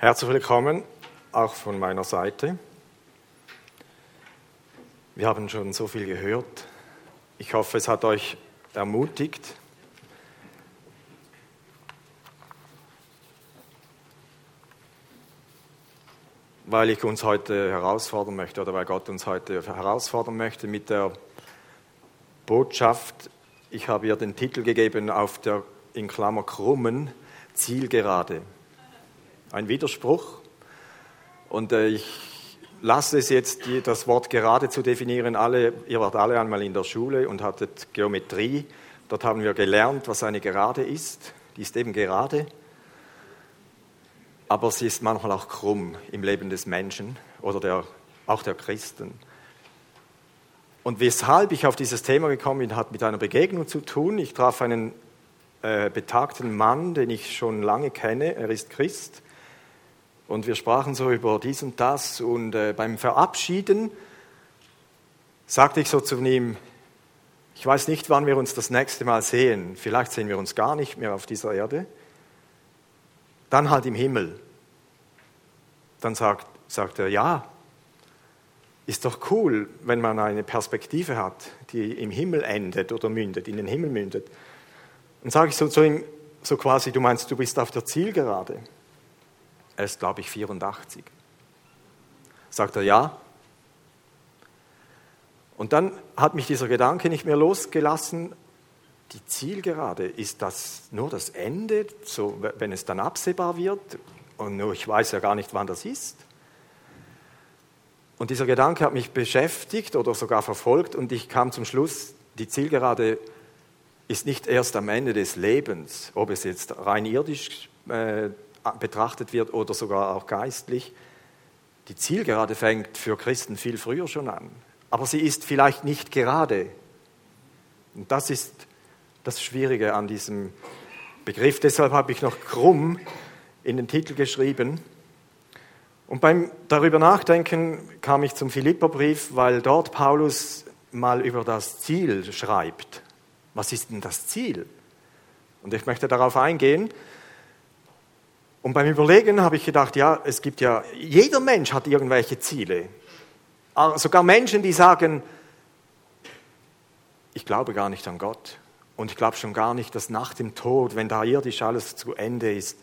Herzlich willkommen auch von meiner Seite. Wir haben schon so viel gehört. Ich hoffe, es hat euch ermutigt. Weil ich uns heute herausfordern möchte oder weil Gott uns heute herausfordern möchte mit der Botschaft. Ich habe ihr den Titel gegeben auf der in Klammer krummen Zielgerade. Ein Widerspruch. Und äh, ich lasse es jetzt, das Wort gerade zu definieren. Alle, ihr wart alle einmal in der Schule und hattet Geometrie. Dort haben wir gelernt, was eine Gerade ist. Die ist eben gerade. Aber sie ist manchmal auch krumm im Leben des Menschen oder der, auch der Christen. Und weshalb ich auf dieses Thema gekommen bin, hat mit einer Begegnung zu tun. Ich traf einen äh, betagten Mann, den ich schon lange kenne. Er ist Christ. Und wir sprachen so über dies und das. Und äh, beim Verabschieden sagte ich so zu ihm, ich weiß nicht, wann wir uns das nächste Mal sehen. Vielleicht sehen wir uns gar nicht mehr auf dieser Erde. Dann halt im Himmel. Dann sagt, sagt er, ja, ist doch cool, wenn man eine Perspektive hat, die im Himmel endet oder mündet, in den Himmel mündet. Und sage ich so zu ihm, so quasi, du meinst, du bist auf der Zielgerade. Er ist, glaube ich, 84. Sagt er ja. Und dann hat mich dieser Gedanke nicht mehr losgelassen. Die Zielgerade, ist das nur das Ende, so, wenn es dann absehbar wird? Und ich weiß ja gar nicht, wann das ist. Und dieser Gedanke hat mich beschäftigt oder sogar verfolgt und ich kam zum Schluss, die Zielgerade ist nicht erst am Ende des Lebens, ob es jetzt rein irdisch äh, betrachtet wird oder sogar auch geistlich. Die Zielgerade fängt für Christen viel früher schon an. Aber sie ist vielleicht nicht gerade. Und das ist das Schwierige an diesem Begriff. Deshalb habe ich noch krumm in den Titel geschrieben. Und beim darüber nachdenken kam ich zum Philipperbrief, weil dort Paulus mal über das Ziel schreibt. Was ist denn das Ziel? Und ich möchte darauf eingehen. Und beim Überlegen habe ich gedacht, ja, es gibt ja, jeder Mensch hat irgendwelche Ziele. Ah, sogar Menschen, die sagen, ich glaube gar nicht an Gott. Und ich glaube schon gar nicht, dass nach dem Tod, wenn da irdisch alles zu Ende ist,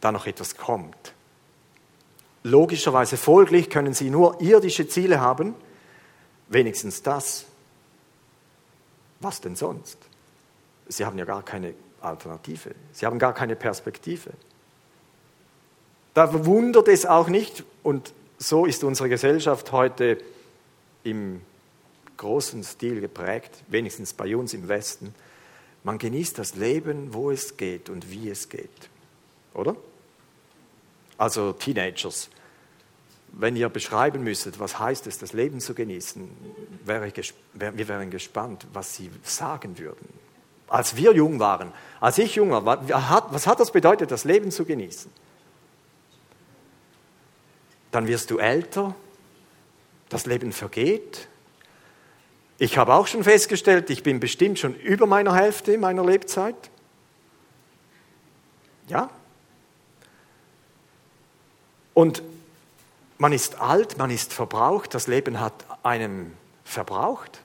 da noch etwas kommt. Logischerweise folglich können sie nur irdische Ziele haben, wenigstens das. Was denn sonst? Sie haben ja gar keine Alternative. Sie haben gar keine Perspektive. Da wundert es auch nicht, und so ist unsere Gesellschaft heute im großen Stil geprägt, wenigstens bei uns im Westen. Man genießt das Leben, wo es geht und wie es geht. Oder? Also Teenagers, wenn ihr beschreiben müsstet, was heißt es, das Leben zu genießen, wäre wir wären gespannt, was sie sagen würden. Als wir jung waren, als ich jung war, was hat das bedeutet, das Leben zu genießen? Dann wirst du älter, das Leben vergeht. Ich habe auch schon festgestellt, ich bin bestimmt schon über meiner Hälfte meiner Lebzeit. Ja? Und man ist alt, man ist verbraucht, das Leben hat einem verbraucht.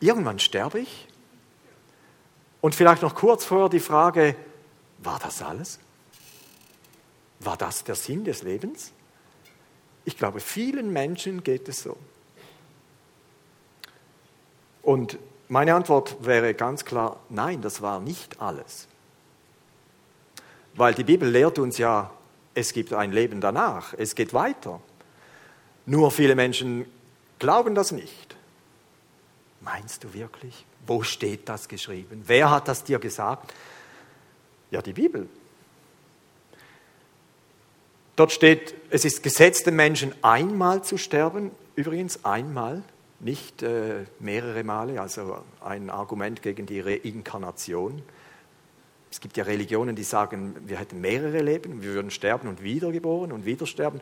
Irgendwann sterbe ich. Und vielleicht noch kurz vorher die Frage, war das alles? War das der Sinn des Lebens? Ich glaube, vielen Menschen geht es so. Und meine Antwort wäre ganz klar, nein, das war nicht alles. Weil die Bibel lehrt uns ja, es gibt ein Leben danach, es geht weiter. Nur viele Menschen glauben das nicht. Meinst du wirklich? Wo steht das geschrieben? Wer hat das dir gesagt? Ja, die Bibel. Dort steht, es ist Gesetz den Menschen einmal zu sterben, übrigens einmal, nicht äh, mehrere Male, also ein Argument gegen die Reinkarnation. Es gibt ja Religionen, die sagen, wir hätten mehrere Leben, wir würden sterben und wiedergeboren und wieder sterben.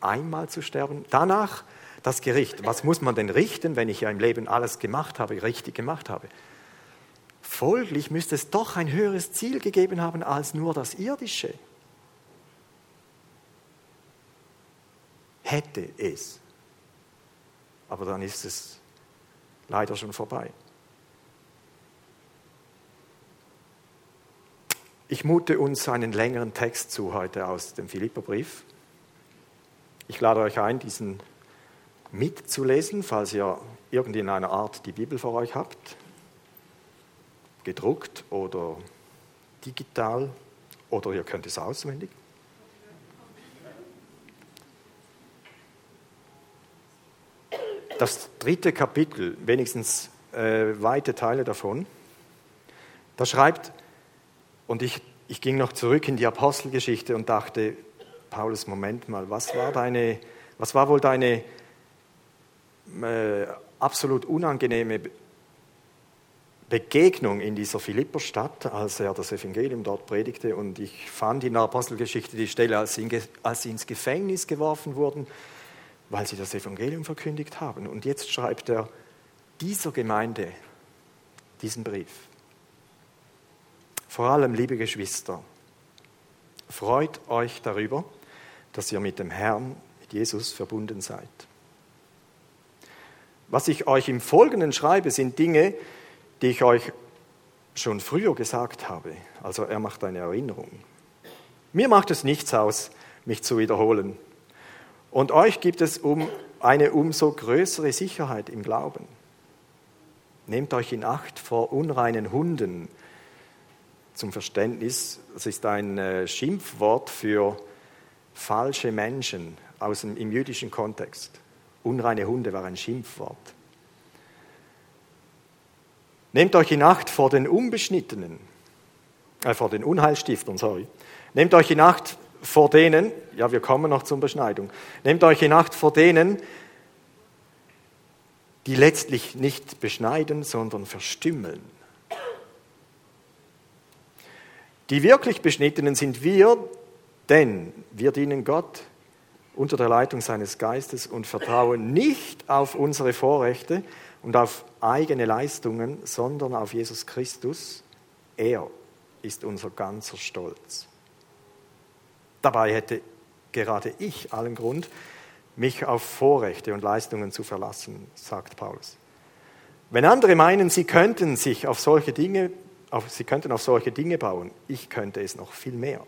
Einmal zu sterben. Danach das Gericht. Was muss man denn richten, wenn ich ja im Leben alles gemacht habe, richtig gemacht habe? Folglich müsste es doch ein höheres Ziel gegeben haben als nur das Irdische. Hätte es. Aber dann ist es leider schon vorbei. Ich mute uns einen längeren Text zu heute aus dem Philipperbrief. Ich lade euch ein, diesen mitzulesen, falls ihr irgendwie in einer Art die Bibel vor euch habt, gedruckt oder digital, oder ihr könnt es auswendig. Das dritte Kapitel, wenigstens äh, weite Teile davon, da schreibt, und ich, ich ging noch zurück in die Apostelgeschichte und dachte, Paulus, Moment mal, was war, deine, was war wohl deine äh, absolut unangenehme Begegnung in dieser Philipperstadt, als er das Evangelium dort predigte. Und ich fand in der Apostelgeschichte die Stelle, als sie, als sie ins Gefängnis geworfen wurden, weil sie das Evangelium verkündigt haben. Und jetzt schreibt er dieser Gemeinde diesen Brief. Vor allem, liebe Geschwister, freut euch darüber, dass ihr mit dem Herrn, mit Jesus verbunden seid. Was ich euch im Folgenden schreibe, sind Dinge, die ich euch schon früher gesagt habe. Also er macht eine Erinnerung. Mir macht es nichts aus, mich zu wiederholen. Und euch gibt es um eine umso größere Sicherheit im Glauben. Nehmt euch in Acht vor unreinen Hunden. Zum Verständnis, das ist ein äh, Schimpfwort für falsche Menschen aus dem, im jüdischen Kontext. Unreine Hunde war ein Schimpfwort. Nehmt euch in Acht vor den Unbeschnittenen, äh, vor den Unheilstiftern, sorry. Nehmt euch in Acht vor denen, ja, wir kommen noch zur Beschneidung, nehmt euch in Acht vor denen, die letztlich nicht beschneiden, sondern verstümmeln. Die wirklich Beschnittenen sind wir, denn wir dienen Gott unter der Leitung seines Geistes und vertrauen nicht auf unsere Vorrechte und auf eigene Leistungen, sondern auf Jesus Christus. Er ist unser ganzer Stolz. Dabei hätte gerade ich allen Grund, mich auf Vorrechte und Leistungen zu verlassen, sagt Paulus. Wenn andere meinen, sie könnten sich auf solche Dinge, auf, sie könnten auf solche Dinge bauen, ich könnte es noch viel mehr.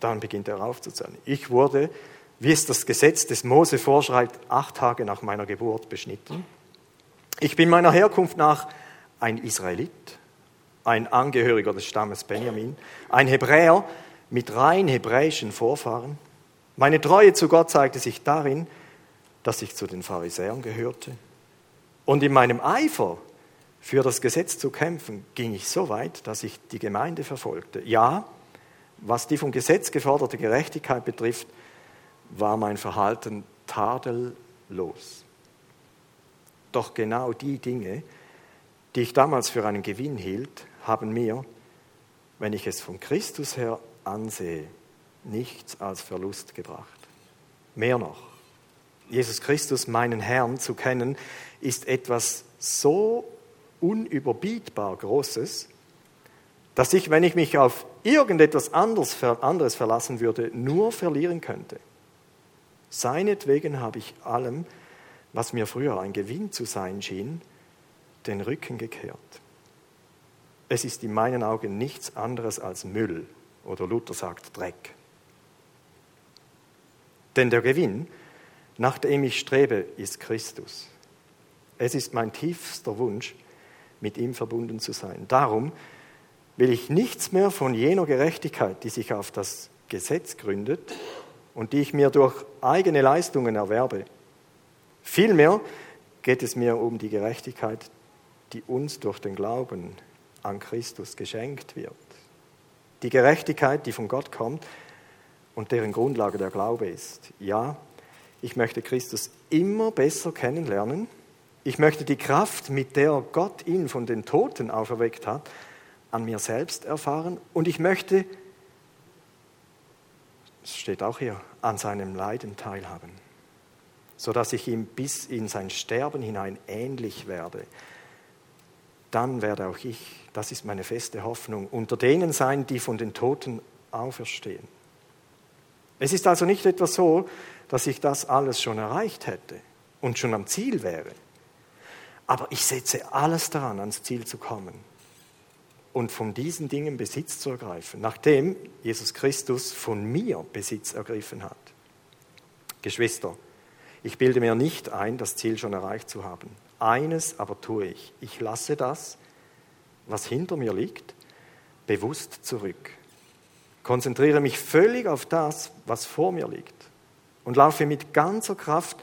Dann beginnt er aufzuzählen. Ich wurde, wie es das Gesetz des Mose vorschreibt, acht Tage nach meiner Geburt beschnitten. Ich bin meiner Herkunft nach ein Israelit, ein Angehöriger des Stammes Benjamin, ein Hebräer mit rein hebräischen Vorfahren. Meine Treue zu Gott zeigte sich darin, dass ich zu den Pharisäern gehörte. Und in meinem Eifer für das Gesetz zu kämpfen, ging ich so weit, dass ich die Gemeinde verfolgte. Ja, was die vom Gesetz geforderte Gerechtigkeit betrifft, war mein Verhalten tadellos. Doch genau die Dinge, die ich damals für einen Gewinn hielt, haben mir, wenn ich es von Christus her ansehe, nichts als Verlust gebracht. Mehr noch, Jesus Christus, meinen Herrn, zu kennen, ist etwas so unüberbietbar Großes, dass ich, wenn ich mich auf irgendetwas anderes, anderes verlassen würde, nur verlieren könnte. Seinetwegen habe ich allem, was mir früher ein Gewinn zu sein schien, den Rücken gekehrt. Es ist in meinen Augen nichts anderes als Müll oder Luther sagt Dreck. Denn der Gewinn, nach dem ich strebe, ist Christus. Es ist mein tiefster Wunsch, mit ihm verbunden zu sein. Darum will ich nichts mehr von jener Gerechtigkeit, die sich auf das Gesetz gründet und die ich mir durch eigene Leistungen erwerbe. Vielmehr geht es mir um die Gerechtigkeit, die uns durch den Glauben an Christus geschenkt wird. Die Gerechtigkeit, die von Gott kommt und deren Grundlage der Glaube ist. Ja, ich möchte Christus immer besser kennenlernen. Ich möchte die Kraft, mit der Gott ihn von den Toten auferweckt hat, an mir selbst erfahren und ich möchte, es steht auch hier, an seinem Leiden teilhaben, sodass ich ihm bis in sein Sterben hinein ähnlich werde. Dann werde auch ich, das ist meine feste Hoffnung, unter denen sein, die von den Toten auferstehen. Es ist also nicht etwa so, dass ich das alles schon erreicht hätte und schon am Ziel wäre. Aber ich setze alles daran, ans Ziel zu kommen und von diesen Dingen Besitz zu ergreifen, nachdem Jesus Christus von mir Besitz ergriffen hat. Geschwister, ich bilde mir nicht ein, das Ziel schon erreicht zu haben. Eines aber tue ich. Ich lasse das, was hinter mir liegt, bewusst zurück. Konzentriere mich völlig auf das, was vor mir liegt und laufe mit ganzer Kraft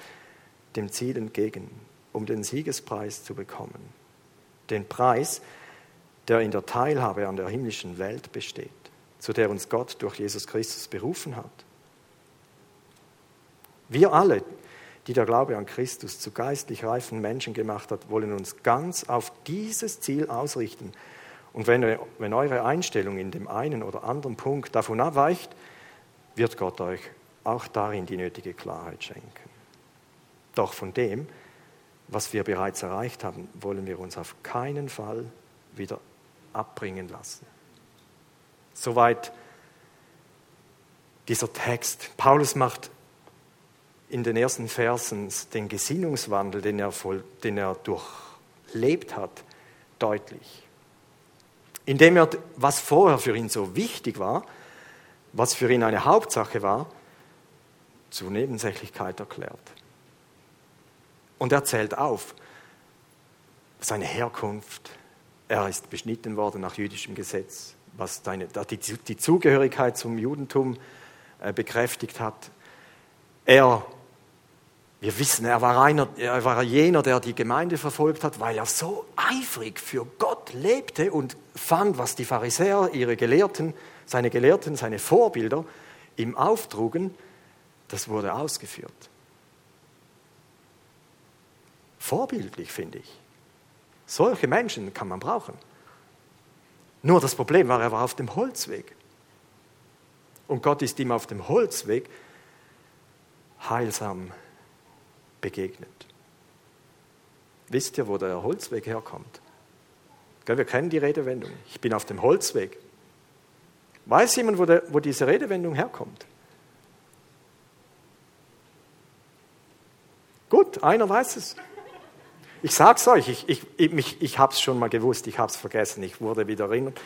dem Ziel entgegen, um den Siegespreis zu bekommen. Den Preis, der in der Teilhabe an der himmlischen Welt besteht, zu der uns Gott durch Jesus Christus berufen hat. Wir alle, die der Glaube an Christus zu geistlich reifen Menschen gemacht hat, wollen uns ganz auf dieses Ziel ausrichten. Und wenn, wenn eure Einstellung in dem einen oder anderen Punkt davon abweicht, wird Gott euch auch darin die nötige Klarheit schenken. Doch von dem, was wir bereits erreicht haben, wollen wir uns auf keinen Fall wieder abbringen lassen. Soweit dieser Text. Paulus macht in den ersten Versen den Gesinnungswandel, den er, voll, den er durchlebt hat, deutlich. Indem er, was vorher für ihn so wichtig war, was für ihn eine Hauptsache war, zur Nebensächlichkeit erklärt. Und er zählt auf seine Herkunft. Er ist beschnitten worden nach jüdischem Gesetz, was seine, die, die Zugehörigkeit zum Judentum äh, bekräftigt hat. Er wir wissen, er war, einer, er war jener, der die Gemeinde verfolgt hat, weil er so eifrig für Gott lebte und fand, was die Pharisäer, ihre Gelehrten, seine Gelehrten, seine Vorbilder ihm auftrugen, das wurde ausgeführt. Vorbildlich, finde ich. Solche Menschen kann man brauchen. Nur das Problem war, er war auf dem Holzweg. Und Gott ist ihm auf dem Holzweg heilsam begegnet. Wisst ihr, wo der Holzweg herkommt? Wir kennen die Redewendung. Ich bin auf dem Holzweg. Weiß jemand, wo, der, wo diese Redewendung herkommt? Gut, einer weiß es. Ich sag's euch, ich, ich, ich, ich habe es schon mal gewusst, ich habe es vergessen, ich wurde wieder erinnert.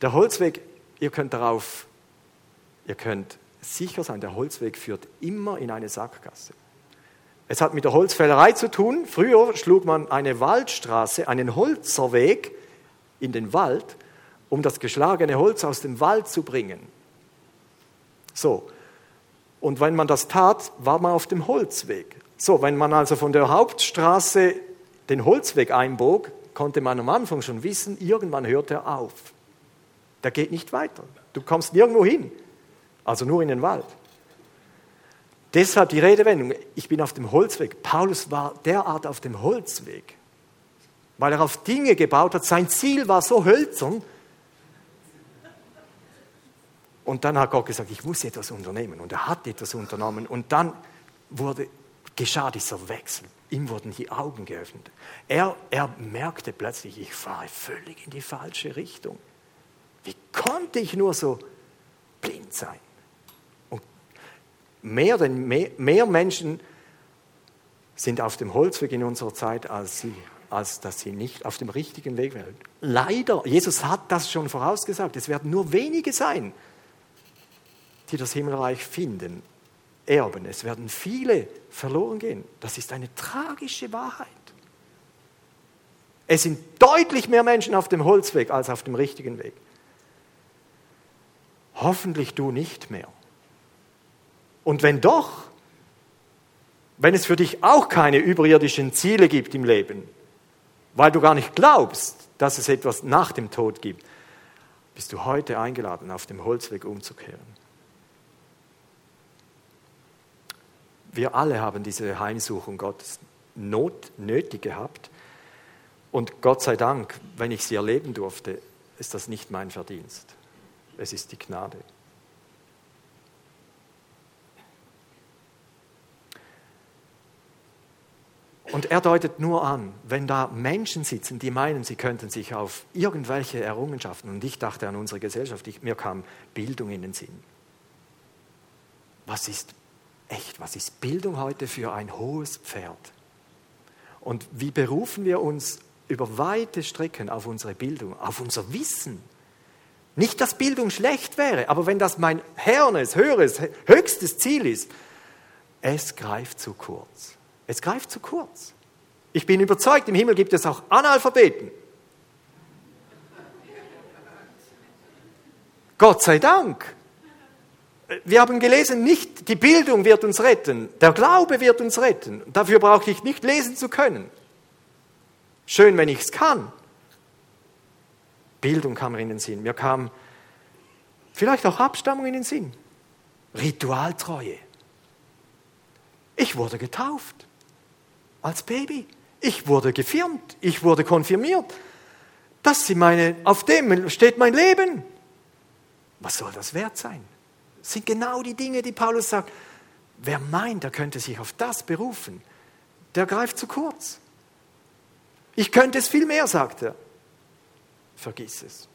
Der Holzweg, ihr könnt darauf, ihr könnt sicher sein, der Holzweg führt immer in eine Sackgasse. Es hat mit der Holzfällerei zu tun. Früher schlug man eine Waldstraße, einen Holzerweg in den Wald, um das geschlagene Holz aus dem Wald zu bringen. So. Und wenn man das tat, war man auf dem Holzweg. So, wenn man also von der Hauptstraße den Holzweg einbog, konnte man am Anfang schon wissen, irgendwann hört er auf. Der geht nicht weiter. Du kommst nirgendwo hin, also nur in den Wald. Deshalb die Redewendung, ich bin auf dem Holzweg. Paulus war derart auf dem Holzweg, weil er auf Dinge gebaut hat. Sein Ziel war so hölzern. Und dann hat Gott gesagt, ich muss etwas unternehmen. Und er hat etwas unternommen. Und dann wurde, geschah dieser Wechsel. Ihm wurden die Augen geöffnet. Er, er merkte plötzlich, ich fahre völlig in die falsche Richtung. Wie konnte ich nur so blind sein? Mehr, denn mehr, mehr Menschen sind auf dem Holzweg in unserer Zeit als sie, als dass sie nicht auf dem richtigen Weg wären. Leider, Jesus hat das schon vorausgesagt, es werden nur wenige sein, die das Himmelreich finden, erben. Es werden viele verloren gehen. Das ist eine tragische Wahrheit. Es sind deutlich mehr Menschen auf dem Holzweg als auf dem richtigen Weg. Hoffentlich du nicht mehr. Und wenn doch, wenn es für dich auch keine überirdischen Ziele gibt im Leben, weil du gar nicht glaubst, dass es etwas nach dem Tod gibt, bist du heute eingeladen, auf dem Holzweg umzukehren. Wir alle haben diese Heimsuchung Gottes not, nötig gehabt. Und Gott sei Dank, wenn ich sie erleben durfte, ist das nicht mein Verdienst. Es ist die Gnade. Und er deutet nur an, wenn da Menschen sitzen, die meinen, sie könnten sich auf irgendwelche Errungenschaften, und ich dachte an unsere Gesellschaft, ich, mir kam Bildung in den Sinn. was ist echt, was ist Bildung heute für ein hohes Pferd? Und wie berufen wir uns über weite Strecken auf unsere Bildung, auf unser Wissen? Nicht, dass Bildung schlecht wäre, aber wenn das mein hernes, höheres, höchstes Ziel ist, es greift zu kurz. Es greift zu kurz. Ich bin überzeugt, im Himmel gibt es auch Analphabeten. Gott sei Dank. Wir haben gelesen, nicht die Bildung wird uns retten, der Glaube wird uns retten. Dafür brauche ich nicht lesen zu können. Schön, wenn ich es kann. Bildung kam mir in den Sinn. Mir kam vielleicht auch Abstammung in den Sinn. Ritualtreue. Ich wurde getauft als Baby. Ich wurde gefirmt. Ich wurde konfirmiert. Das sind meine, auf dem steht mein Leben. Was soll das wert sein? Das sind genau die Dinge, die Paulus sagt. Wer meint, er könnte sich auf das berufen, der greift zu kurz. Ich könnte es viel mehr, sagt er. Vergiss es.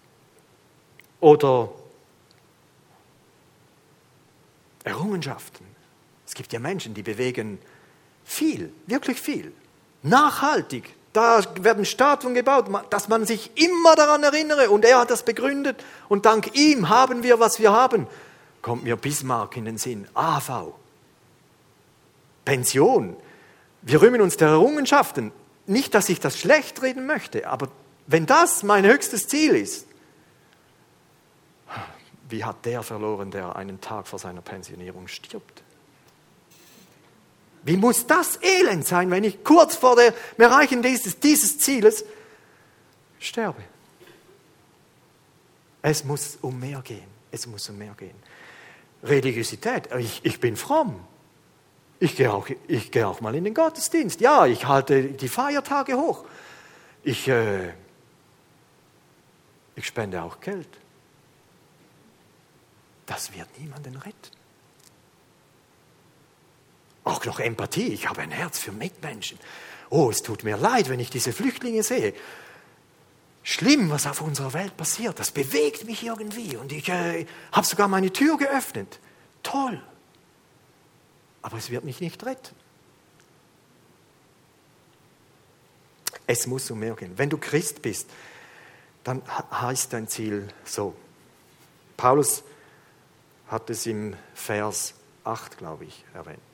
Oder Errungenschaften. Es gibt ja Menschen, die bewegen viel, wirklich viel, nachhaltig. Da werden Statuen gebaut, dass man sich immer daran erinnere. Und er hat das begründet. Und dank ihm haben wir, was wir haben. Kommt mir Bismarck in den Sinn. AV. Pension. Wir rühmen uns der Errungenschaften. Nicht, dass ich das schlecht reden möchte, aber wenn das mein höchstes Ziel ist, wie hat der verloren, der einen Tag vor seiner Pensionierung stirbt? Wie muss das elend sein, wenn ich kurz vor dem Erreichen dieses, dieses Zieles sterbe? Es muss um mehr gehen. Es muss um mehr gehen. Religiosität, ich, ich bin fromm. Ich gehe, auch, ich auch mal in den Gottesdienst. Ja, ich halte die Feiertage hoch. Ich, äh, ich spende auch Geld. Das wird niemanden retten. Auch noch Empathie. Ich habe ein Herz für Mitmenschen. Oh, es tut mir leid, wenn ich diese Flüchtlinge sehe. Schlimm, was auf unserer Welt passiert. Das bewegt mich irgendwie. Und ich äh, habe sogar meine Tür geöffnet. Toll. Aber es wird mich nicht retten. Es muss um mehr gehen. Wenn du Christ bist, dann heißt dein Ziel so. Paulus hat es im Vers 8, glaube ich, erwähnt.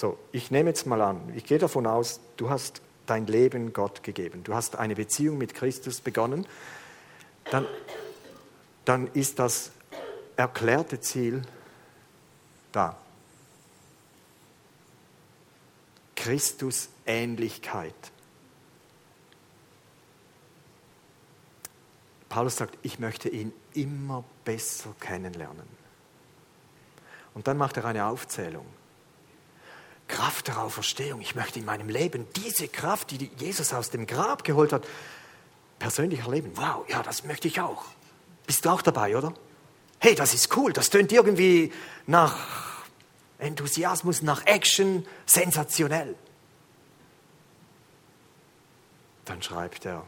So, ich nehme jetzt mal an, ich gehe davon aus, du hast dein Leben Gott gegeben, du hast eine Beziehung mit Christus begonnen, dann, dann ist das erklärte Ziel da. Christus Ähnlichkeit. Paulus sagt, ich möchte ihn immer besser kennenlernen. Und dann macht er eine Aufzählung. Kraft der Auferstehung. Ich möchte in meinem Leben diese Kraft, die Jesus aus dem Grab geholt hat, persönlich erleben. Wow, ja, das möchte ich auch. Bist du auch dabei, oder? Hey, das ist cool. Das tönt irgendwie nach Enthusiasmus, nach Action, sensationell. Dann schreibt er,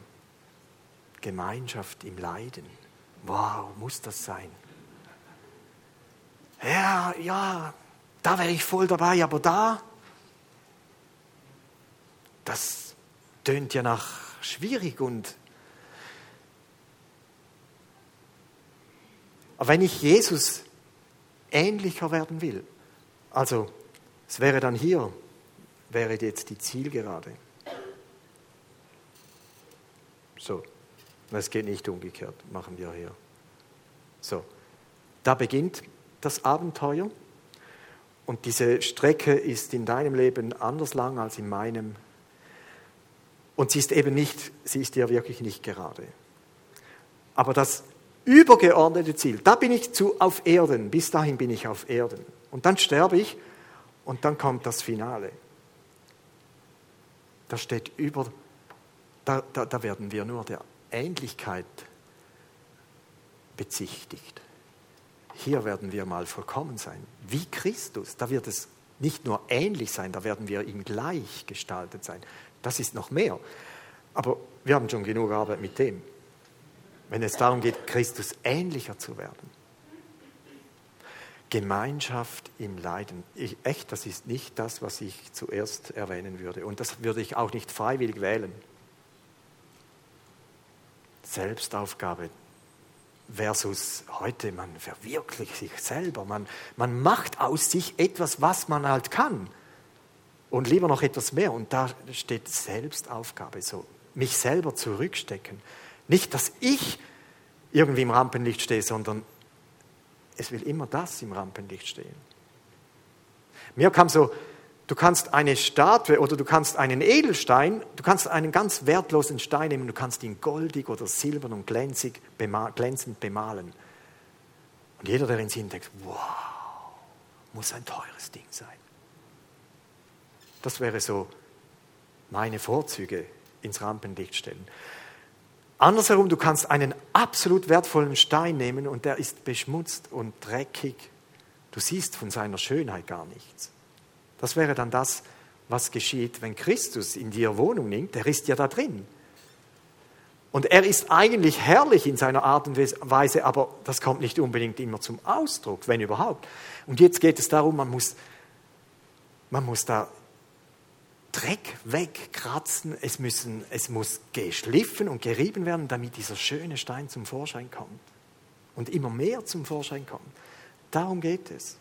Gemeinschaft im Leiden. Wow, muss das sein? Ja, ja, da wäre ich voll dabei, aber da, das tönt ja nach schwierig und aber wenn ich Jesus ähnlicher werden will, also es wäre dann hier, wäre jetzt die Zielgerade. So, es geht nicht umgekehrt, machen wir hier. So, da beginnt das Abenteuer und diese Strecke ist in deinem Leben anders lang als in meinem. Und sie ist eben nicht, sie ist ja wirklich nicht gerade. Aber das übergeordnete Ziel, da bin ich zu auf Erden, bis dahin bin ich auf Erden. Und dann sterbe ich und dann kommt das Finale. Da steht über, da, da, da werden wir nur der Ähnlichkeit bezichtigt. Hier werden wir mal vollkommen sein, wie Christus. Da wird es nicht nur ähnlich sein, da werden wir ihm gleich gestaltet sein. Das ist noch mehr. Aber wir haben schon genug Arbeit mit dem, wenn es darum geht, Christus ähnlicher zu werden. Gemeinschaft im Leiden. Ich, echt, das ist nicht das, was ich zuerst erwähnen würde. Und das würde ich auch nicht freiwillig wählen. Selbstaufgabe versus heute, man verwirklicht sich selber, man, man macht aus sich etwas, was man halt kann. Und lieber noch etwas mehr. Und da steht Selbstaufgabe, so mich selber zurückstecken. Nicht, dass ich irgendwie im Rampenlicht stehe, sondern es will immer das im Rampenlicht stehen. Mir kam so, du kannst eine Statue oder du kannst einen Edelstein, du kannst einen ganz wertlosen Stein nehmen, du kannst ihn goldig oder silbern und glänzig, glänzend bemalen. Und jeder, der ihn sieht, denkt, wow, muss ein teures Ding sein. Das wäre so meine Vorzüge ins Rampenlicht stellen. Andersherum, du kannst einen absolut wertvollen Stein nehmen und der ist beschmutzt und dreckig. Du siehst von seiner Schönheit gar nichts. Das wäre dann das, was geschieht, wenn Christus in dir Wohnung nimmt. Der ist ja da drin. Und er ist eigentlich herrlich in seiner Art und Weise, aber das kommt nicht unbedingt immer zum Ausdruck, wenn überhaupt. Und jetzt geht es darum, man muss, man muss da Dreck wegkratzen, es, müssen, es muss geschliffen und gerieben werden, damit dieser schöne Stein zum Vorschein kommt. Und immer mehr zum Vorschein kommt. Darum geht es.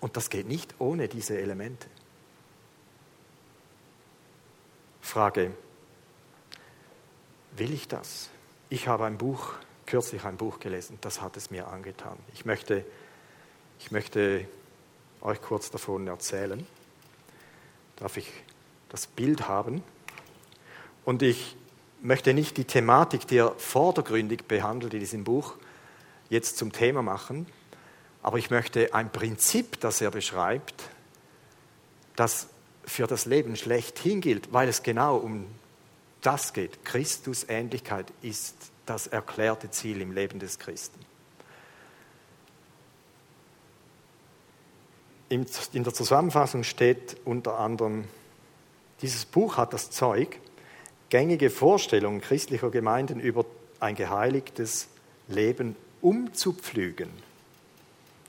Und das geht nicht ohne diese Elemente. Frage, will ich das? Ich habe ein Buch, kürzlich ein Buch gelesen, das hat es mir angetan. Ich möchte, ich möchte euch kurz davon erzählen darf ich das Bild haben. Und ich möchte nicht die Thematik, die er vordergründig behandelt in diesem Buch, jetzt zum Thema machen, aber ich möchte ein Prinzip, das er beschreibt, das für das Leben schlechthin gilt, weil es genau um das geht. Christusähnlichkeit ist das erklärte Ziel im Leben des Christen. In der Zusammenfassung steht unter anderem, dieses Buch hat das Zeug, gängige Vorstellungen christlicher Gemeinden über ein geheiligtes Leben umzupflügen.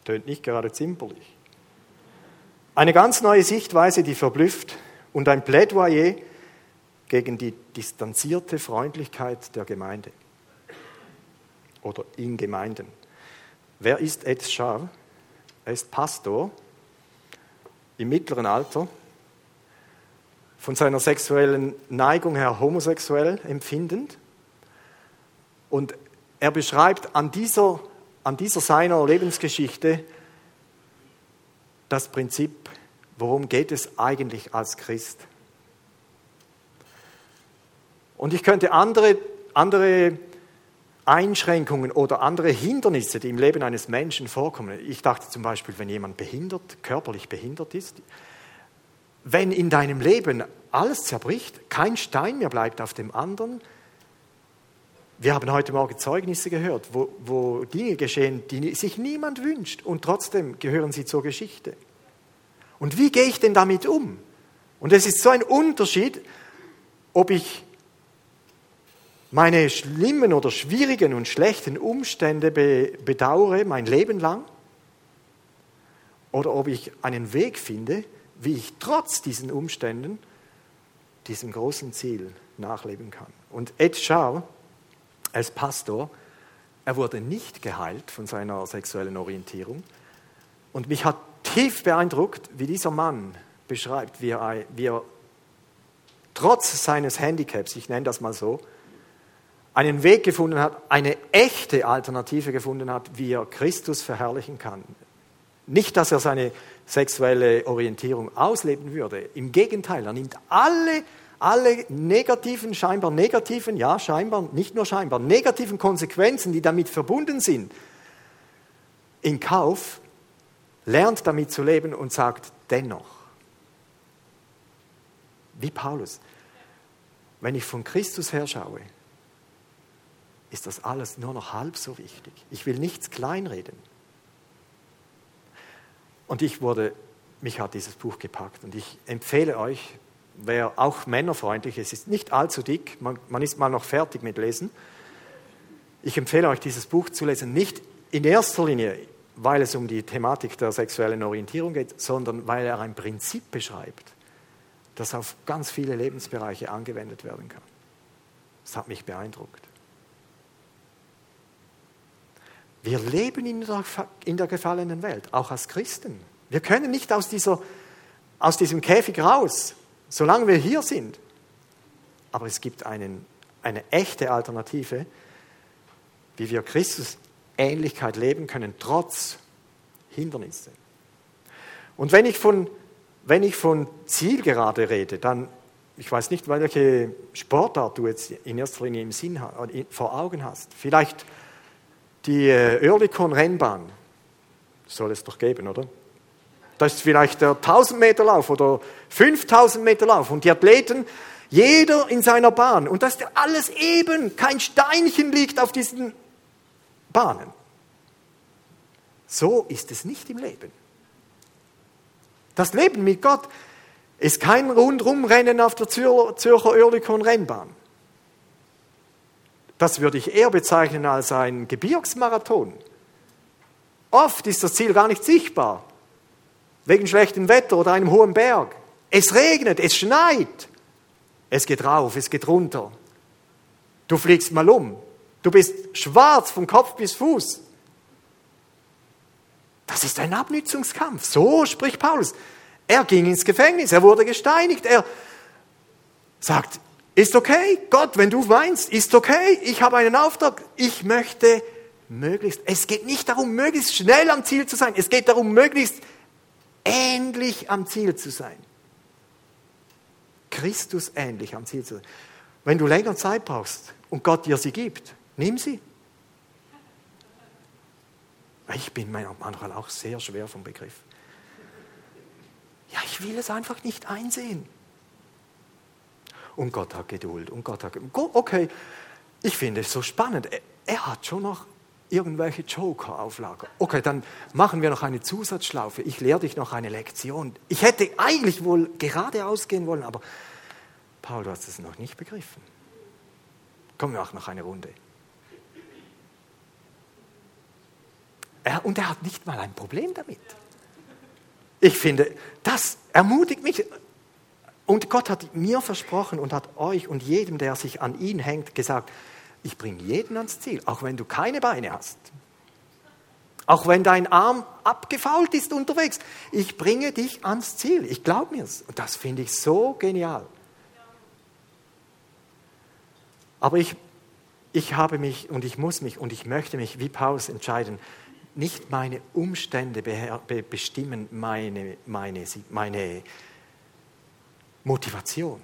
Tönt nicht gerade zimperlich. Eine ganz neue Sichtweise, die verblüfft und ein Plädoyer gegen die distanzierte Freundlichkeit der Gemeinde oder in Gemeinden. Wer ist Ed Schar? Er ist Pastor im mittleren Alter, von seiner sexuellen Neigung her homosexuell empfindend. Und er beschreibt an dieser, an dieser seiner Lebensgeschichte das Prinzip, worum geht es eigentlich als Christ. Und ich könnte andere, andere Einschränkungen oder andere Hindernisse, die im Leben eines Menschen vorkommen. Ich dachte zum Beispiel, wenn jemand behindert, körperlich behindert ist, wenn in deinem Leben alles zerbricht, kein Stein mehr bleibt auf dem anderen. Wir haben heute Morgen Zeugnisse gehört, wo, wo Dinge geschehen, die sich niemand wünscht und trotzdem gehören sie zur Geschichte. Und wie gehe ich denn damit um? Und es ist so ein Unterschied, ob ich meine schlimmen oder schwierigen und schlechten Umstände bedauere mein Leben lang oder ob ich einen Weg finde, wie ich trotz diesen Umständen diesem großen Ziel nachleben kann. Und Ed Schar als Pastor, er wurde nicht geheilt von seiner sexuellen Orientierung und mich hat tief beeindruckt, wie dieser Mann beschreibt, wie er, wie er trotz seines Handicaps, ich nenne das mal so, einen Weg gefunden hat, eine echte Alternative gefunden hat, wie er Christus verherrlichen kann. Nicht, dass er seine sexuelle Orientierung ausleben würde. Im Gegenteil, er nimmt alle, alle negativen, scheinbar negativen, ja, scheinbar, nicht nur scheinbar, negativen Konsequenzen, die damit verbunden sind, in Kauf, lernt damit zu leben und sagt dennoch, wie Paulus, wenn ich von Christus her schaue, ist das alles nur noch halb so wichtig. Ich will nichts kleinreden. Und ich wurde, mich hat dieses Buch gepackt und ich empfehle euch, wer auch männerfreundlich ist, ist nicht allzu dick, man, man ist mal noch fertig mit Lesen. Ich empfehle euch, dieses Buch zu lesen, nicht in erster Linie, weil es um die Thematik der sexuellen Orientierung geht, sondern weil er ein Prinzip beschreibt, das auf ganz viele Lebensbereiche angewendet werden kann. Das hat mich beeindruckt. Wir leben in der, in der gefallenen Welt, auch als Christen. Wir können nicht aus, dieser, aus diesem Käfig raus, solange wir hier sind. Aber es gibt einen, eine echte Alternative, wie wir Christus Ähnlichkeit leben können, trotz Hindernisse. Und wenn ich von, wenn ich von Zielgerade rede, dann, ich weiß nicht, welche Sportart du jetzt in erster Linie im Sinn, vor Augen hast. Vielleicht die äh, Oerlikon-Rennbahn. Soll es doch geben, oder? Das ist vielleicht der 1000 Meter Lauf oder 5000 Meter Lauf. Und die Athleten, jeder in seiner Bahn. Und das ist alles eben. Kein Steinchen liegt auf diesen Bahnen. So ist es nicht im Leben. Das Leben mit Gott ist kein Rundrumrennen auf der Zürcher Oerlikon-Rennbahn. Das würde ich eher bezeichnen als ein Gebirgsmarathon. Oft ist das Ziel gar nicht sichtbar, wegen schlechtem Wetter oder einem hohen Berg. Es regnet, es schneit, es geht rauf, es geht runter. Du fliegst mal um, du bist schwarz von Kopf bis Fuß. Das ist ein Abnützungskampf. So spricht Paulus. Er ging ins Gefängnis, er wurde gesteinigt, er sagt, ist okay, Gott, wenn du weinst, ist okay, ich habe einen Auftrag, ich möchte möglichst, es geht nicht darum, möglichst schnell am Ziel zu sein, es geht darum, möglichst ähnlich am Ziel zu sein. Christus ähnlich am Ziel zu sein. Wenn du länger Zeit brauchst und Gott dir sie gibt, nimm sie. Ich bin manchmal auch sehr schwer vom Begriff. Ja, ich will es einfach nicht einsehen und Gott hat Geduld und Gott hat Geduld. Okay, ich finde es so spannend. Er hat schon noch irgendwelche Joker auf Lager. Okay, dann machen wir noch eine Zusatzschlaufe. Ich lehre dich noch eine Lektion. Ich hätte eigentlich wohl geradeaus gehen wollen, aber Paul, du hast es noch nicht begriffen. Komm, wir machen noch eine Runde. Er, und er hat nicht mal ein Problem damit. Ich finde, das ermutigt mich. Und Gott hat mir versprochen und hat euch und jedem, der sich an ihn hängt, gesagt, ich bringe jeden ans Ziel, auch wenn du keine Beine hast. Auch wenn dein Arm abgefault ist unterwegs. Ich bringe dich ans Ziel. Ich glaube mir's. Und das finde ich so genial. Aber ich, ich habe mich und ich muss mich und ich möchte mich wie Paulus entscheiden. Nicht meine Umstände bestimmen meine, meine, meine Motivation,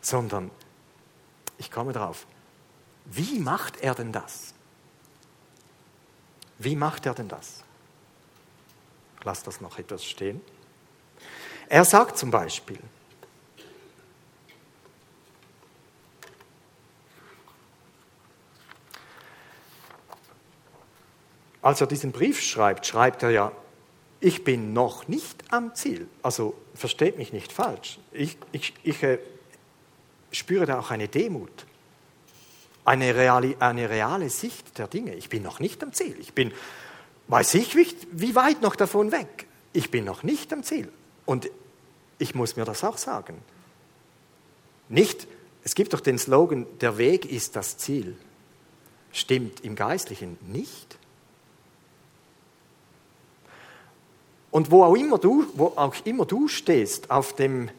sondern ich komme drauf. Wie macht er denn das? Wie macht er denn das? Lass das noch etwas stehen. Er sagt zum Beispiel, als er diesen Brief schreibt, schreibt er ja, ich bin noch nicht am Ziel. Also versteht mich nicht falsch. Ich, ich, ich äh, spüre da auch eine Demut, eine reale, eine reale Sicht der Dinge. Ich bin noch nicht am Ziel. Ich bin, weiß ich nicht, wie weit noch davon weg. Ich bin noch nicht am Ziel. Und ich muss mir das auch sagen. Nicht, es gibt doch den Slogan, der Weg ist das Ziel. Stimmt im Geistlichen nicht. Und wo auch immer du, wo auch immer du stehst auf, dem,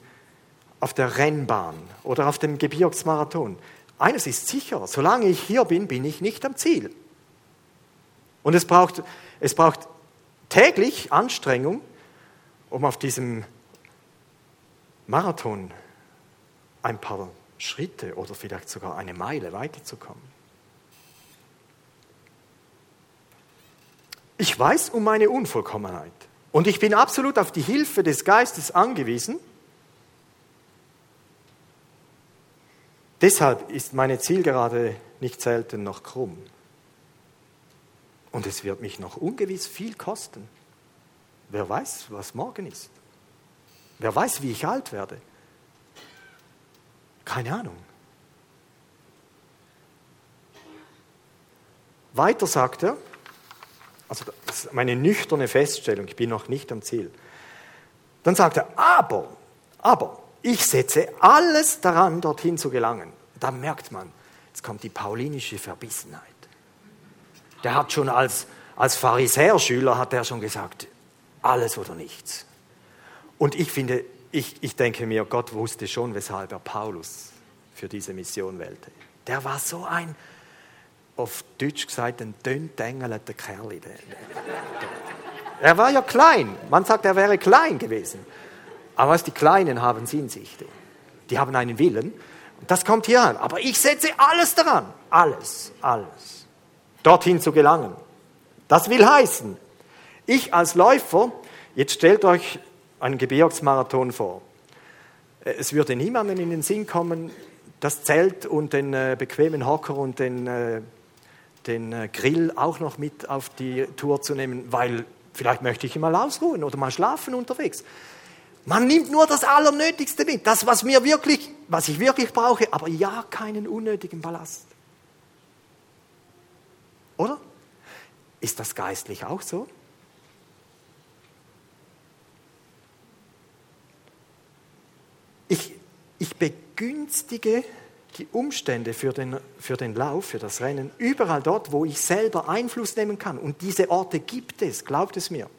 auf der Rennbahn oder auf dem Gebirgsmarathon, eines ist sicher, solange ich hier bin, bin ich nicht am Ziel. Und es braucht, es braucht täglich Anstrengung, um auf diesem Marathon ein paar Schritte oder vielleicht sogar eine Meile weiterzukommen. Ich weiß um meine Unvollkommenheit. Und ich bin absolut auf die Hilfe des Geistes angewiesen. Deshalb ist meine Zielgerade nicht selten noch krumm. Und es wird mich noch ungewiss viel kosten. Wer weiß, was morgen ist? Wer weiß, wie ich alt werde? Keine Ahnung. Weiter sagt er, Also das ist meine nüchterne Feststellung, ich bin noch nicht am Ziel. Dann sagt er, aber, aber, ich setze alles daran, dorthin zu gelangen. Da merkt man, jetzt kommt die paulinische Verbissenheit. Der hat schon als, als Pharisäerschüler hat er schon gesagt, alles oder nichts. Und ich finde, ich, ich denke mir, Gott wusste schon, weshalb er Paulus für diese Mission wählte. Der war so ein, auf Deutsch gesagt, ein dünntängelter Kerl. Er war ja klein. Man sagt, er wäre klein gewesen. Aber was die Kleinen haben in sich. Die haben einen Willen. Und das kommt hier an. Aber ich setze alles daran. Alles, alles. Dorthin zu gelangen. Das will heißen, ich als Läufer, jetzt stellt euch einen Gebirgsmarathon vor. Es würde niemandem in den Sinn kommen, das Zelt und den äh, bequemen Hocker und den, äh, den äh, Grill auch noch mit auf die Tour zu nehmen, weil vielleicht möchte ich mal ausruhen oder mal schlafen unterwegs. Man nimmt nur das Allernötigste mit, das, was, mir wirklich, was ich wirklich brauche, aber ja keinen unnötigen Ballast. Oder? Ist das geistlich auch so? Ich, ich begünstige die Umstände für den, für den Lauf, für das Rennen, überall dort, wo ich selber Einfluss nehmen kann. Und diese Orte gibt es, glaubt es mir.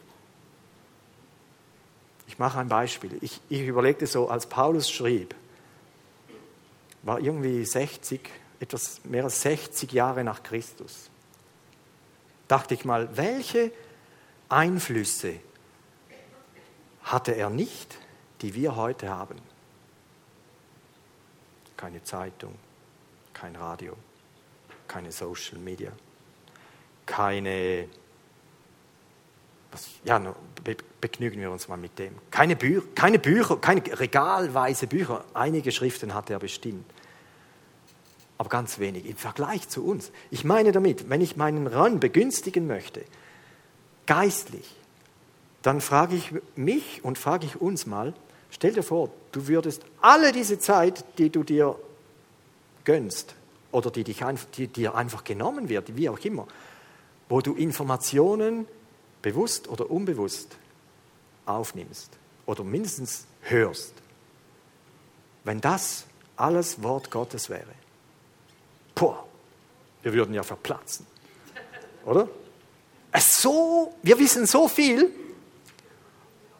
Ich mache ein Beispiel. Ich, ich überlegte so, als Paulus schrieb, war irgendwie 60, etwas mehr als 60 Jahre nach Christus. Dachte ich mal, welche Einflüsse hatte er nicht, die wir heute haben? Keine Zeitung, kein Radio, keine Social Media, keine, was, ja, be, begnügen wir uns mal mit dem. Keine, Bü keine Bücher, keine regalweise Bücher. Einige Schriften hat er bestimmt. Aber ganz wenig im Vergleich zu uns. Ich meine damit, wenn ich meinen Run begünstigen möchte, geistlich, dann frage ich mich und frage ich uns mal, Stell dir vor, du würdest alle diese Zeit, die du dir gönnst oder die, dich die dir einfach genommen wird, wie auch immer, wo du Informationen bewusst oder unbewusst aufnimmst oder mindestens hörst, wenn das alles Wort Gottes wäre, boah, wir würden ja verplatzen, oder? So, wir wissen so viel,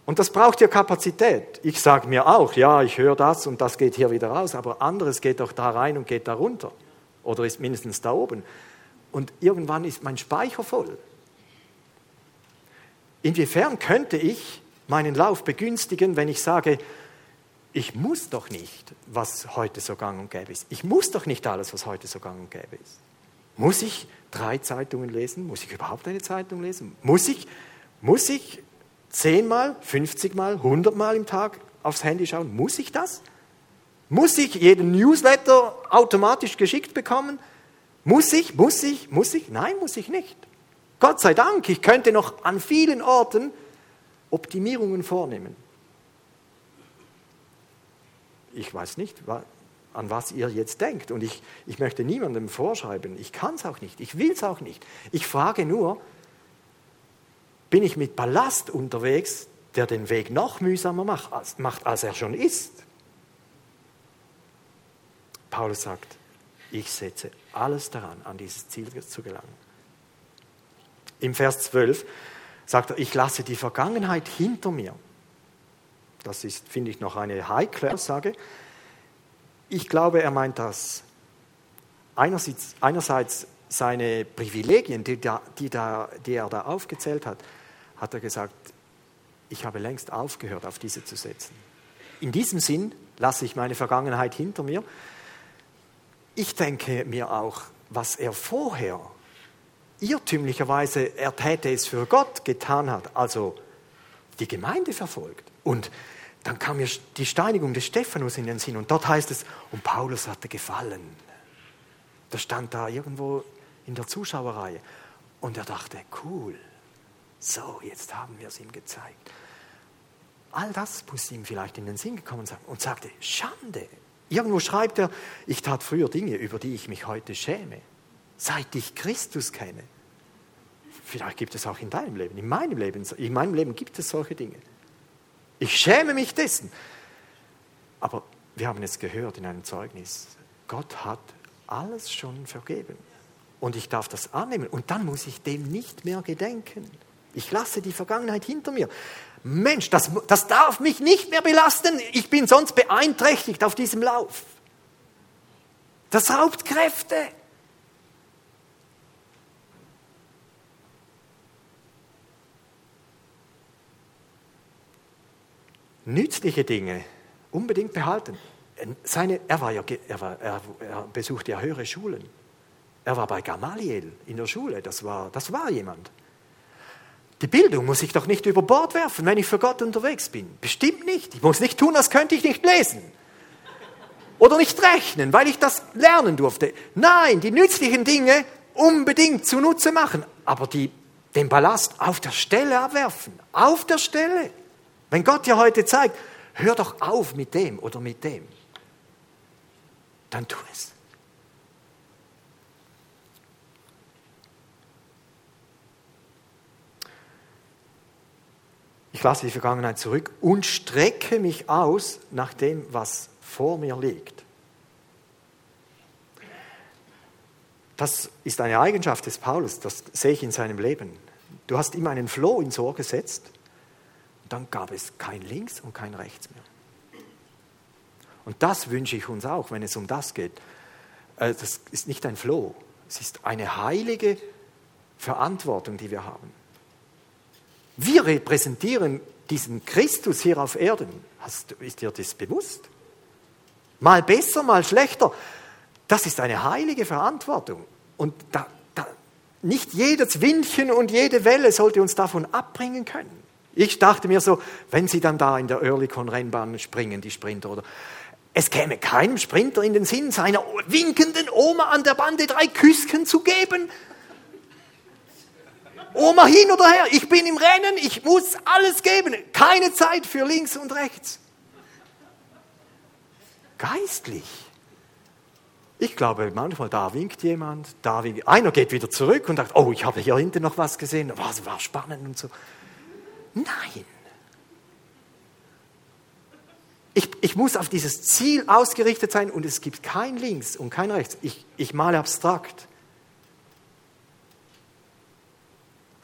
und das braucht ja Kapazität. Ich sage mir auch, ja, ich höre das und das geht hier wieder raus, aber anderes geht doch da rein und geht da runter. Oder ist mindestens da oben. Und irgendwann ist mein Speicher voll. Inwiefern könnte ich meinen Lauf begünstigen, wenn ich sage, ich muss doch nicht, was heute so gang und gäbe ist. Ich muss doch nicht alles, was heute so gang und gäbe ist. Muss ich drei Zeitungen lesen? Muss ich überhaupt eine Zeitung lesen? Muss ich, muss ich zehnmal, 50 Mal, 100 Mal im Tag aufs Handy schauen? Muss ich das? Muss ich jeden Newsletter automatisch geschickt bekommen? Muss ich, muss ich, muss ich? Nein, muss ich nicht. Gott sei Dank, ich könnte noch an vielen Orten Optimierungen vornehmen. Ich weiß nicht, an was ihr jetzt denkt. Und ich, ich möchte niemandem vorschreiben. Ich kann es auch nicht. Ich will es auch nicht. Ich frage nur, bin ich mit Ballast unterwegs, der den Weg noch mühsamer macht, als er schon ist. Paulus sagt, ich setze alles daran, an dieses Ziel zu gelangen. Im Vers 12 sagt er, ich lasse die Vergangenheit hinter mir. Das ist, finde ich, noch eine heikle Aussage. Ich glaube, er meint das einerseits, einerseits seine Privilegien, die, da, die, da, die er da aufgezählt hat, hat er gesagt, ich habe längst aufgehört, auf diese zu setzen. In diesem Sinn lasse ich meine Vergangenheit hinter mir. Ich denke mir auch, was er vorher irrtümlicherweise, er täte es für Gott getan hat, also die Gemeinde verfolgt. Und dann kam mir die Steinigung des Stephanus in den Sinn und dort heißt es, und Paulus hatte gefallen. Das stand da irgendwo in der Zuschauerreihe. Und er dachte, cool, so, jetzt haben wir es ihm gezeigt. All das muss ihm vielleicht in den Sinn gekommen sein und sagte, Schande. Irgendwo schreibt er, ich tat früher Dinge, über die ich mich heute schäme, seit ich Christus kenne. Vielleicht gibt es auch in deinem Leben, in meinem Leben. In meinem Leben gibt es solche Dinge. Ich schäme mich dessen. Aber wir haben es gehört in einem Zeugnis. Gott hat alles schon vergeben. Und ich darf das annehmen. Und dann muss ich dem nicht mehr gedenken. Ich lasse die Vergangenheit hinter mir. Mensch, das, das darf mich nicht mehr belasten. Ich bin sonst beeinträchtigt auf diesem Lauf. Das raubt Kräfte. Nützliche Dinge unbedingt behalten. Seine, er, war ja, er, war, er, er besuchte ja höhere Schulen. Er war bei Gamaliel in der Schule, das war, das war jemand. Die Bildung muss ich doch nicht über Bord werfen, wenn ich für Gott unterwegs bin. Bestimmt nicht. Ich muss nicht tun, als könnte ich nicht lesen. Oder nicht rechnen, weil ich das lernen durfte. Nein, die nützlichen Dinge unbedingt zunutze machen, aber die, den Ballast auf der Stelle abwerfen. Auf der Stelle. Wenn Gott dir heute zeigt, hör doch auf mit dem oder mit dem, dann tu es. Ich lasse die Vergangenheit zurück und strecke mich aus nach dem, was vor mir liegt. Das ist eine Eigenschaft des Paulus, das sehe ich in seinem Leben. Du hast ihm einen Floh ins Ohr gesetzt, dann gab es kein Links und kein Rechts mehr. Und das wünsche ich uns auch, wenn es um das geht. Äh, das ist nicht ein Floh, es ist eine heilige Verantwortung, die wir haben. Wir repräsentieren diesen Christus hier auf Erden. Hast, ist dir das bewusst? Mal besser, mal schlechter. Das ist eine heilige Verantwortung. Und da, da, nicht jedes Windchen und jede Welle sollte uns davon abbringen können. Ich dachte mir so, wenn sie dann da in der Oerlikon-Rennbahn springen, die Sprinter, oder es käme keinem Sprinter in den Sinn, seiner winkenden Oma an der Bande drei Küsschen zu geben. Oma hin oder her, ich bin im Rennen, ich muss alles geben. Keine Zeit für links und rechts. Geistlich. Ich glaube, manchmal da winkt jemand, da winkt, einer geht wieder zurück und sagt, oh, ich habe hier hinten noch was gesehen, was war spannend und so. Nein. Ich, ich muss auf dieses Ziel ausgerichtet sein und es gibt kein Links und kein Rechts. Ich, ich male abstrakt.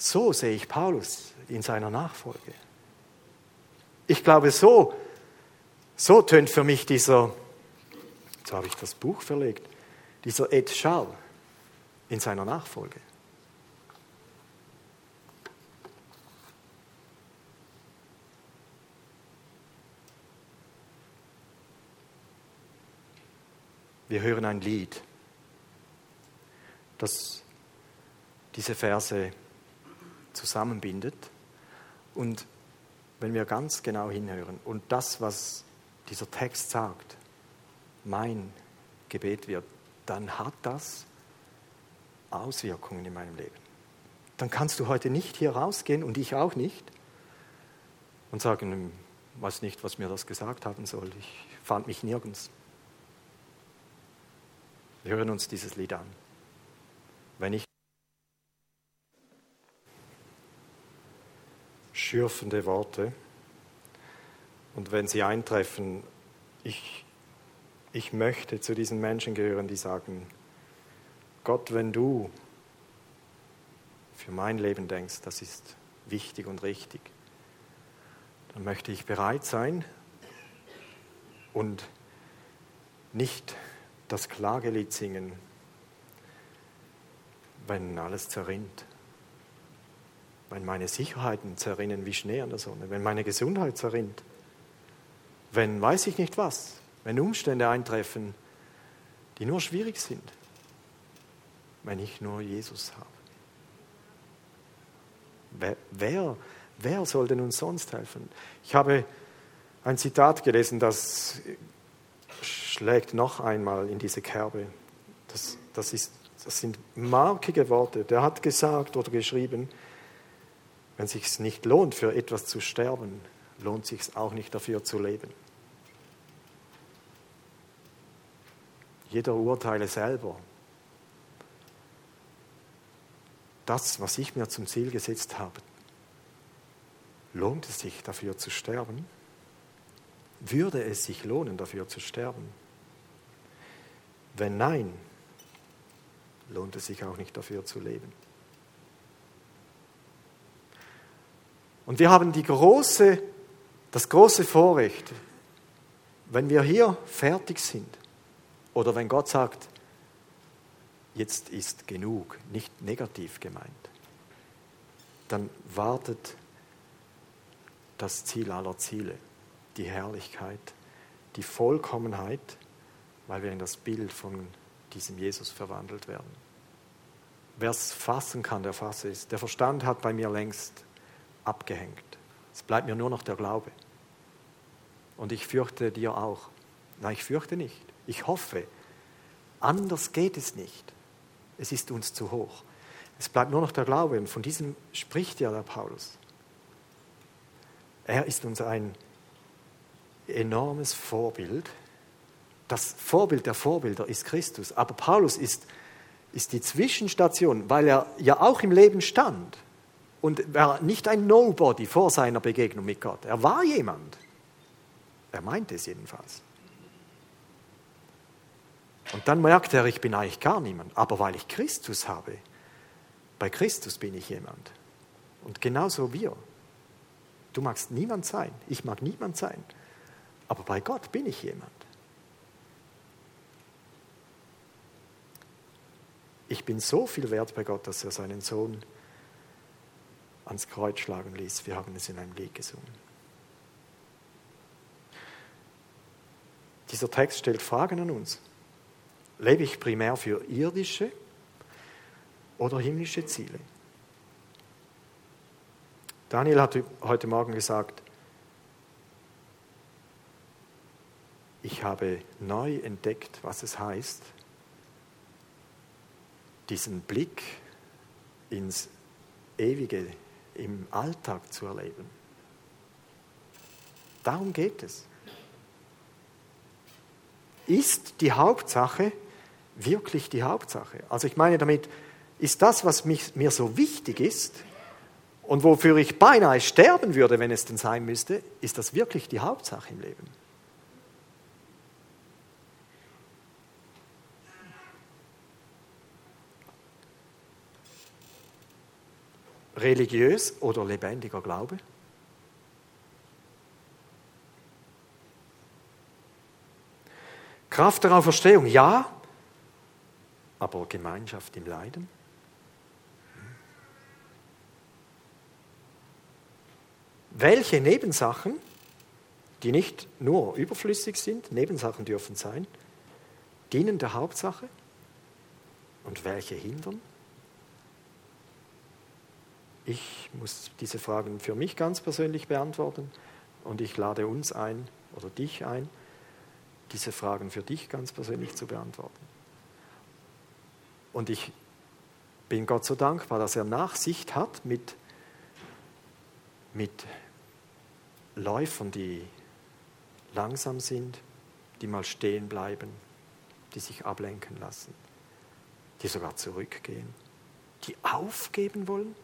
So sehe ich Paulus in seiner Nachfolge. Ich glaube, so, so tönt für mich dieser, jetzt habe ich das Buch verlegt, dieser Ed Schall in seiner Nachfolge. Wir hören ein Lied, das diese Verse zusammenbindet. Und wenn wir ganz genau hinhören und das, was dieser Text sagt, mein Gebet wird, dann hat das Auswirkungen in meinem Leben. Dann kannst du heute nicht hier rausgehen und ich auch nicht und sagen, ich weiß nicht, was mir das gesagt haben soll. Ich fand mich nirgends. Wir hören uns dieses Lied an. Wenn ich schürfende Worte. Und wenn sie eintreffen, ich, ich möchte zu diesen Menschen gehören, die sagen, Gott, wenn du für mein Leben denkst, das ist wichtig und richtig, dann möchte ich bereit sein und nicht das Klagelied singen, wenn alles zerrinnt wenn meine Sicherheiten zerrinnen wie Schnee an der Sonne, wenn meine Gesundheit zerrinnt, wenn weiß ich nicht was, wenn Umstände eintreffen, die nur schwierig sind, wenn ich nur Jesus habe. Wer, wer, wer soll denn uns sonst helfen? Ich habe ein Zitat gelesen, das schlägt noch einmal in diese Kerbe. Das, das, ist, das sind markige Worte. Der hat gesagt oder geschrieben, wenn es sich nicht lohnt, für etwas zu sterben, lohnt es sich auch nicht dafür zu leben. Jeder urteile selber. das, was ich mir zum Ziel gesetzt habe, lohnt es sich dafür zu sterben? Würde es sich lohnen, dafür zu sterben? Wenn nein, lohnt es sich auch nicht dafür zu leben. Und wir haben die große, das große Vorrecht, wenn wir hier fertig sind oder wenn Gott sagt, jetzt ist genug, nicht negativ gemeint, dann wartet das Ziel aller Ziele, die Herrlichkeit, die Vollkommenheit, weil wir in das Bild von diesem Jesus verwandelt werden. Wer es fassen kann, der fasse es. Der Verstand hat bei mir längst abgehängt. Es bleibt mir nur noch der Glaube. Und ich fürchte dir auch. Nein, ich fürchte nicht. Ich hoffe. Anders geht es nicht. Es ist uns zu hoch. Es bleibt nur noch der Glaube. Und von diesem spricht ja der Paulus. Er ist uns ein enormes Vorbild. Das Vorbild der Vorbilder ist Christus. Aber Paulus ist, ist die Zwischenstation, weil er ja auch im Leben stand. Und war nicht ein Nobody vor seiner Begegnung mit Gott. Er war jemand. Er meinte es jedenfalls. Und dann merkt er, ich bin eigentlich gar niemand. Aber weil ich Christus habe, bei Christus bin ich jemand. Und genauso wir. Du magst niemand sein, ich mag niemand sein. Aber bei Gott bin ich jemand. Ich bin so viel wert bei Gott, dass er seinen Sohn ans Kreuz schlagen ließ. Wir haben es in einem Lied gesungen. Dieser Text stellt Fragen an uns. Lebe ich primär für irdische oder himmlische Ziele? Daniel hat heute Morgen gesagt, ich habe neu entdeckt, was es heißt, diesen Blick ins Ewige im Alltag zu erleben. Darum geht es. Ist die Hauptsache wirklich die Hauptsache? Also ich meine damit, ist das, was mich, mir so wichtig ist und wofür ich beinahe sterben würde, wenn es denn sein müsste, ist das wirklich die Hauptsache im Leben? Religiös oder lebendiger Glaube? Kraft der Auferstehung, ja, aber Gemeinschaft im Leiden? Welche Nebensachen, die nicht nur überflüssig sind, Nebensachen dürfen sein, dienen der Hauptsache und welche hindern? Ich muss diese Fragen für mich ganz persönlich beantworten und ich lade uns ein oder dich ein, diese Fragen für dich ganz persönlich zu beantworten. Und ich bin Gott so dankbar, dass er Nachsicht hat mit, mit Läufern, die langsam sind, die mal stehen bleiben, die sich ablenken lassen, die sogar zurückgehen, die aufgeben wollen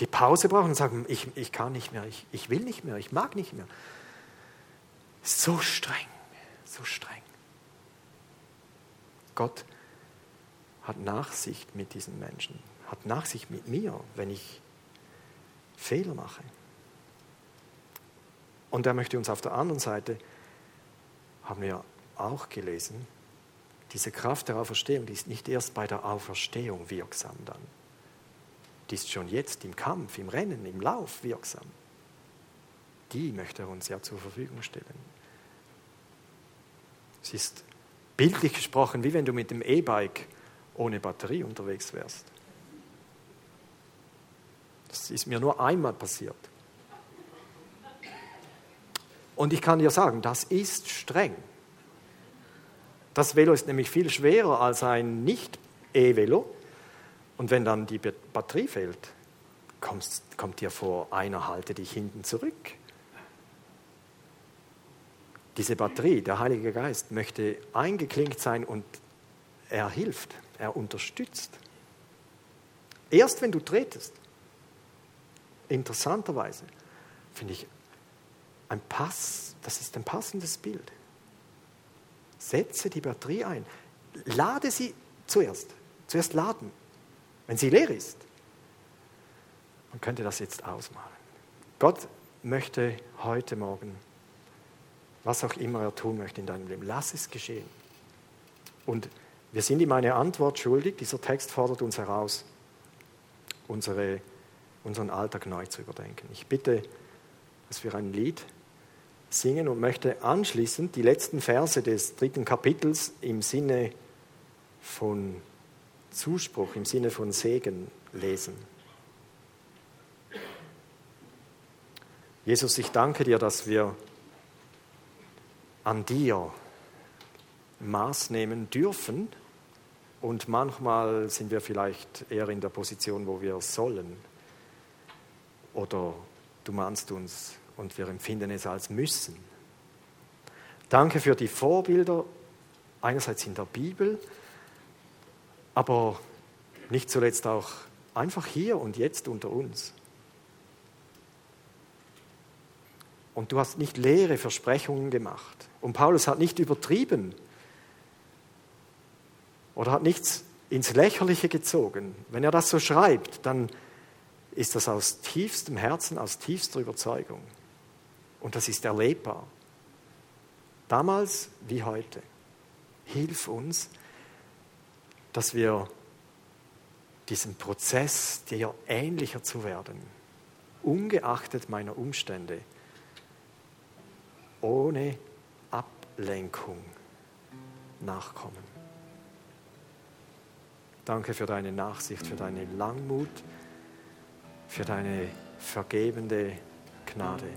die Pause brauchen und sagen, ich, ich kann nicht mehr, ich, ich will nicht mehr, ich mag nicht mehr. So streng, so streng. Gott hat Nachsicht mit diesen Menschen, hat Nachsicht mit mir, wenn ich Fehler mache. Und er möchte uns auf der anderen Seite, haben wir auch gelesen, diese Kraft der Auferstehung, die ist nicht erst bei der Auferstehung wirksam dann die ist schon jetzt im Kampf, im Rennen, im Lauf wirksam. Die möchte er uns ja zur Verfügung stellen. Es ist bildlich gesprochen, wie wenn du mit dem E-Bike ohne Batterie unterwegs wärst. Das ist mir nur einmal passiert. Und ich kann dir sagen, das ist streng. Das Velo ist nämlich viel schwerer als ein Nicht-E-Velo. Und wenn dann die Batterie fehlt, kommst, kommt dir vor, einer halte dich hinten zurück. Diese Batterie, der Heilige Geist, möchte eingeklinkt sein und er hilft, er unterstützt. Erst wenn du tretest. Interessanterweise finde ich ein Pass, das ist ein passendes Bild. Setze die Batterie ein. Lade sie zuerst. Zuerst laden, wenn sie leer ist. Man könnte das jetzt ausmalen. Gott möchte heute Morgen, was auch immer er tun möchte in deinem Leben, lass es geschehen. Und wir sind ihm eine Antwort schuldig. Dieser Text fordert uns heraus, unsere, unseren Alltag neu zu überdenken. Ich bitte, dass wir ein Lied singen und möchte anschließend die letzten Verse des dritten Kapitels im Sinne von Zuspruch, im Sinne von Segen lesen. Jesus, ich danke dir, dass wir an dir Maß nehmen dürfen und manchmal sind wir vielleicht eher in der Position, wo wir sollen oder du mahnst uns und wir empfinden es als müssen. Danke für die Vorbilder, einerseits in der Bibel, aber nicht zuletzt auch einfach hier und jetzt unter uns. Und du hast nicht leere Versprechungen gemacht. Und Paulus hat nicht übertrieben oder hat nichts ins Lächerliche gezogen. Wenn er das so schreibt, dann ist das aus tiefstem Herzen, aus tiefster Überzeugung. Und das ist erlebbar. Damals wie heute. Hilf uns, dass wir diesen Prozess, dir ähnlicher zu werden, ungeachtet meiner Umstände, ohne Ablenkung nachkommen. Danke für deine Nachsicht, für deine Langmut, für deine vergebende Gnade,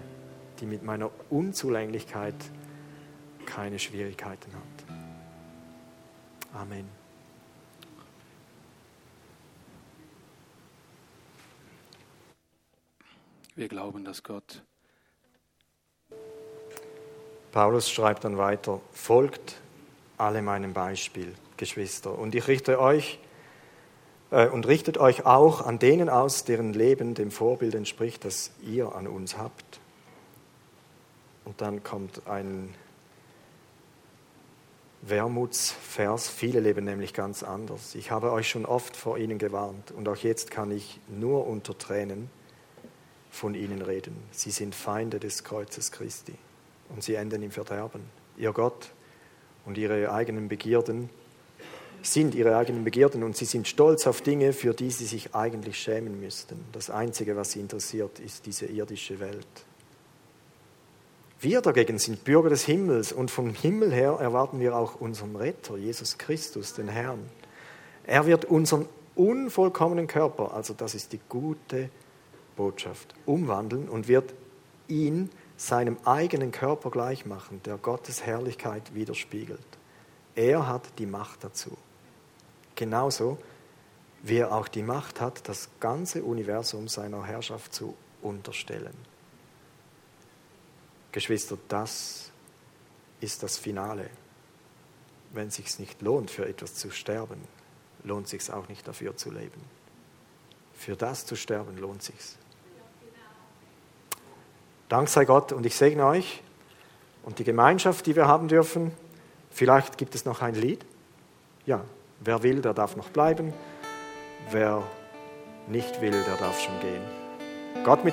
die mit meiner Unzulänglichkeit keine Schwierigkeiten hat. Amen. Wir glauben, dass Gott. Paulus schreibt dann weiter, folgt alle meinem Beispiel, Geschwister. Und ich richte euch äh, und richtet euch auch an denen aus, deren Leben dem Vorbild entspricht, das ihr an uns habt. Und dann kommt ein Wermutsvers. Viele leben nämlich ganz anders. Ich habe euch schon oft vor ihnen gewarnt und auch jetzt kann ich nur unter Tränen von ihnen reden. Sie sind Feinde des Kreuzes Christi und sie enden im Verderben. Ihr Gott und ihre eigenen Begierden sind ihre eigenen Begierden und sie sind stolz auf Dinge, für die sie sich eigentlich schämen müssten. Das Einzige, was sie interessiert, ist diese irdische Welt. Wir dagegen sind Bürger des Himmels und vom Himmel her erwarten wir auch unseren Retter, Jesus Christus, den Herrn. Er wird unseren unvollkommenen Körper, also das ist die gute Botschaft, umwandeln und wird ihn seinem eigenen Körper gleich machen, der Gottes Herrlichkeit widerspiegelt. Er hat die Macht dazu. Genauso wie er auch die Macht hat, das ganze Universum seiner Herrschaft zu unterstellen. Geschwister, das ist das Finale. Wenn es sich nicht lohnt, für etwas zu sterben, lohnt es sich auch nicht dafür zu leben. Für das zu sterben lohnt sich. Dank sei Gott und ich segne euch und die Gemeinschaft, die wir haben dürfen. Vielleicht gibt es noch ein Lied. Ja, wer will, der darf noch bleiben. Wer nicht will, der darf schon gehen. Gott mit